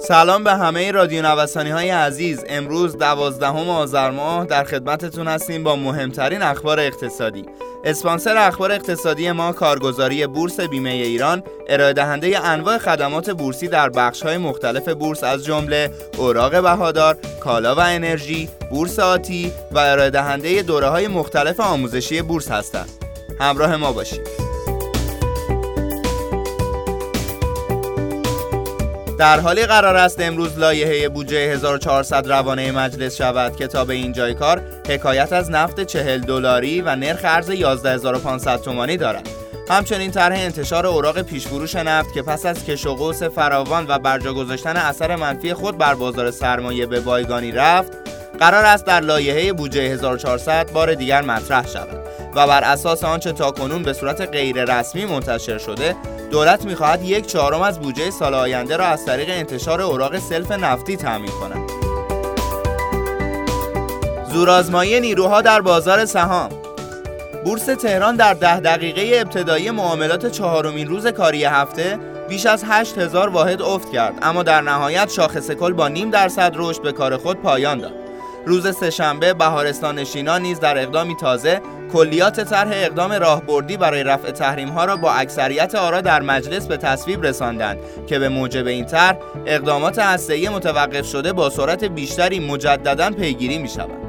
سلام به همه رادیو نوسانی های عزیز امروز دوازدهم آذر ماه در خدمتتون هستیم با مهمترین اخبار اقتصادی اسپانسر اخبار اقتصادی ما کارگزاری بورس بیمه ایران ارائه دهنده انواع خدمات بورسی در بخش های مختلف بورس از جمله اوراق بهادار، کالا و انرژی، بورس آتی و ارائه دهنده دوره های مختلف آموزشی بورس هستند. همراه ما باشید. در حالی قرار است امروز لایحه بودجه 1400 روانه مجلس شود که تا به این جای کار حکایت از نفت 40 دلاری و نرخ ارز 11500 تومانی دارد. همچنین طرح انتشار اوراق پیشفروش نفت که پس از کش و فراوان و برجا گذاشتن اثر منفی خود بر بازار سرمایه به بایگانی رفت قرار است در لایحه بودجه 1400 بار دیگر مطرح شود و بر اساس آنچه تاکنون به صورت غیر رسمی منتشر شده دولت می‌خواهد یک چهارم از بودجه سال آینده را از طریق انتشار اوراق سلف نفتی تامین کند. زورآزمایی نیروها در بازار سهام. بورس تهران در ده دقیقه ابتدایی معاملات چهارمین روز کاری هفته بیش از 8000 واحد افت کرد اما در نهایت شاخص کل با نیم درصد رشد به کار خود پایان داد. روز سهشنبه بهارستان نشینان نیز در اقدامی تازه کلیات طرح اقدام راهبردی برای رفع تحریم ها را با اکثریت آرا در مجلس به تصویب رساندند که به موجب این طرح اقدامات هسته‌ای متوقف شده با سرعت بیشتری مجددا پیگیری می شود.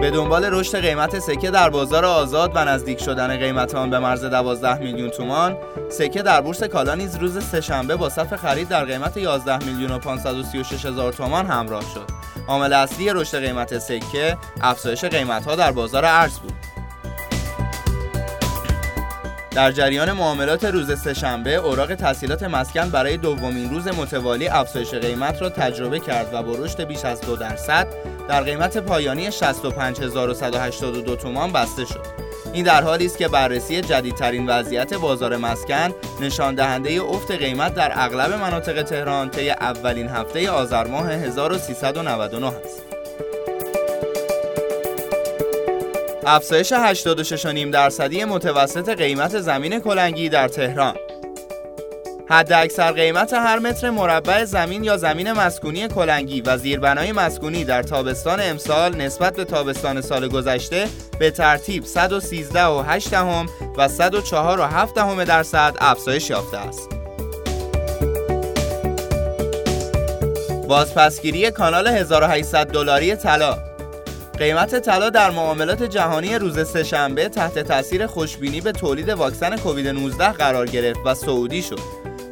به دنبال رشد قیمت سکه در بازار آزاد و نزدیک شدن قیمت آن به مرز 12 میلیون تومان سکه در بورس کالا نیز روز سهشنبه با صف خرید در قیمت 11 میلیون و 536 هزار تومان همراه شد. عامل اصلی رشد قیمت سکه افزایش قیمت ها در بازار ارز بود. در جریان معاملات روز سهشنبه اوراق تسهیلات مسکن برای دومین روز متوالی افزایش قیمت را تجربه کرد و با رشد بیش از دو درصد در قیمت پایانی 65182 تومان بسته شد. این در حالی است که بررسی جدیدترین وضعیت بازار مسکن نشان دهنده افت قیمت در اغلب مناطق تهران طی اولین هفته آذر ماه 1399 است. افزایش 86.5 درصدی متوسط قیمت زمین کلنگی در تهران حد اکثر قیمت هر متر مربع زمین یا زمین مسکونی کلنگی و زیربنای مسکونی در تابستان امسال نسبت به تابستان سال گذشته به ترتیب 113 و 8 دهم و 104 و 7 دهم درصد افزایش یافته است. بازپسگیری کانال 1800 دلاری طلا قیمت طلا در معاملات جهانی روز سهشنبه تحت تاثیر خوشبینی به تولید واکسن کووید 19 قرار گرفت و سعودی شد.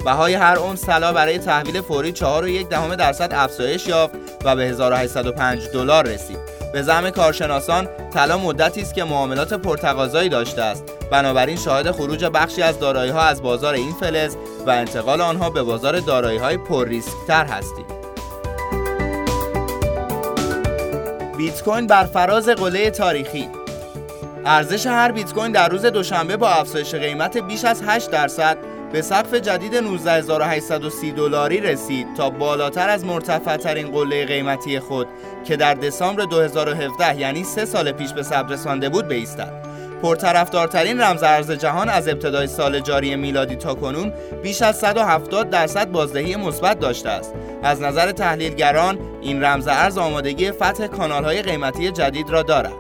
بهای هر اون طلا برای تحویل فوری 4.1 دهم درصد افزایش یافت و به 1805 دلار رسید. به زعم کارشناسان طلا مدتی است که معاملات پرتقاضایی داشته است بنابراین شاهد خروج بخشی از ها از بازار این فلز و انتقال آنها به بازار های پر ریسک بیت کوین بر فراز قله تاریخی ارزش هر بیت کوین در روز دوشنبه با افزایش قیمت بیش از 8 درصد به سقف جدید 19830 دلاری رسید تا بالاتر از مرتفع ترین قله قیمتی خود که در دسامبر 2017 یعنی سه سال پیش به ثبت رسانده بود بایستد. پرطرفدارترین رمز ارز جهان از ابتدای سال جاری میلادی تا کنون بیش از 170 درصد بازدهی مثبت داشته است. از نظر تحلیلگران این رمز ارز آمادگی فتح کانالهای قیمتی جدید را دارد.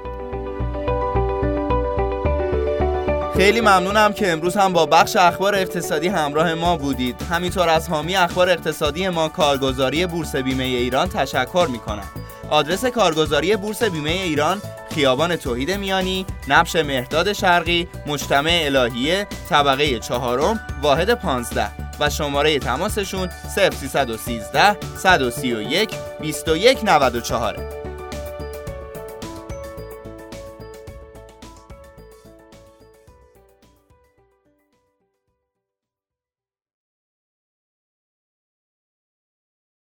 خیلی ممنونم که امروز هم با بخش اخبار اقتصادی همراه ما بودید همینطور از حامی اخبار اقتصادی ما کارگزاری بورس بیمه ایران تشکر می‌کنم آدرس کارگزاری بورس بیمه ایران خیابان توحید میانی نبش مهداد شرقی مجتمع الهیه طبقه چهارم واحد 15 و شماره تماسشون 0313 131 2194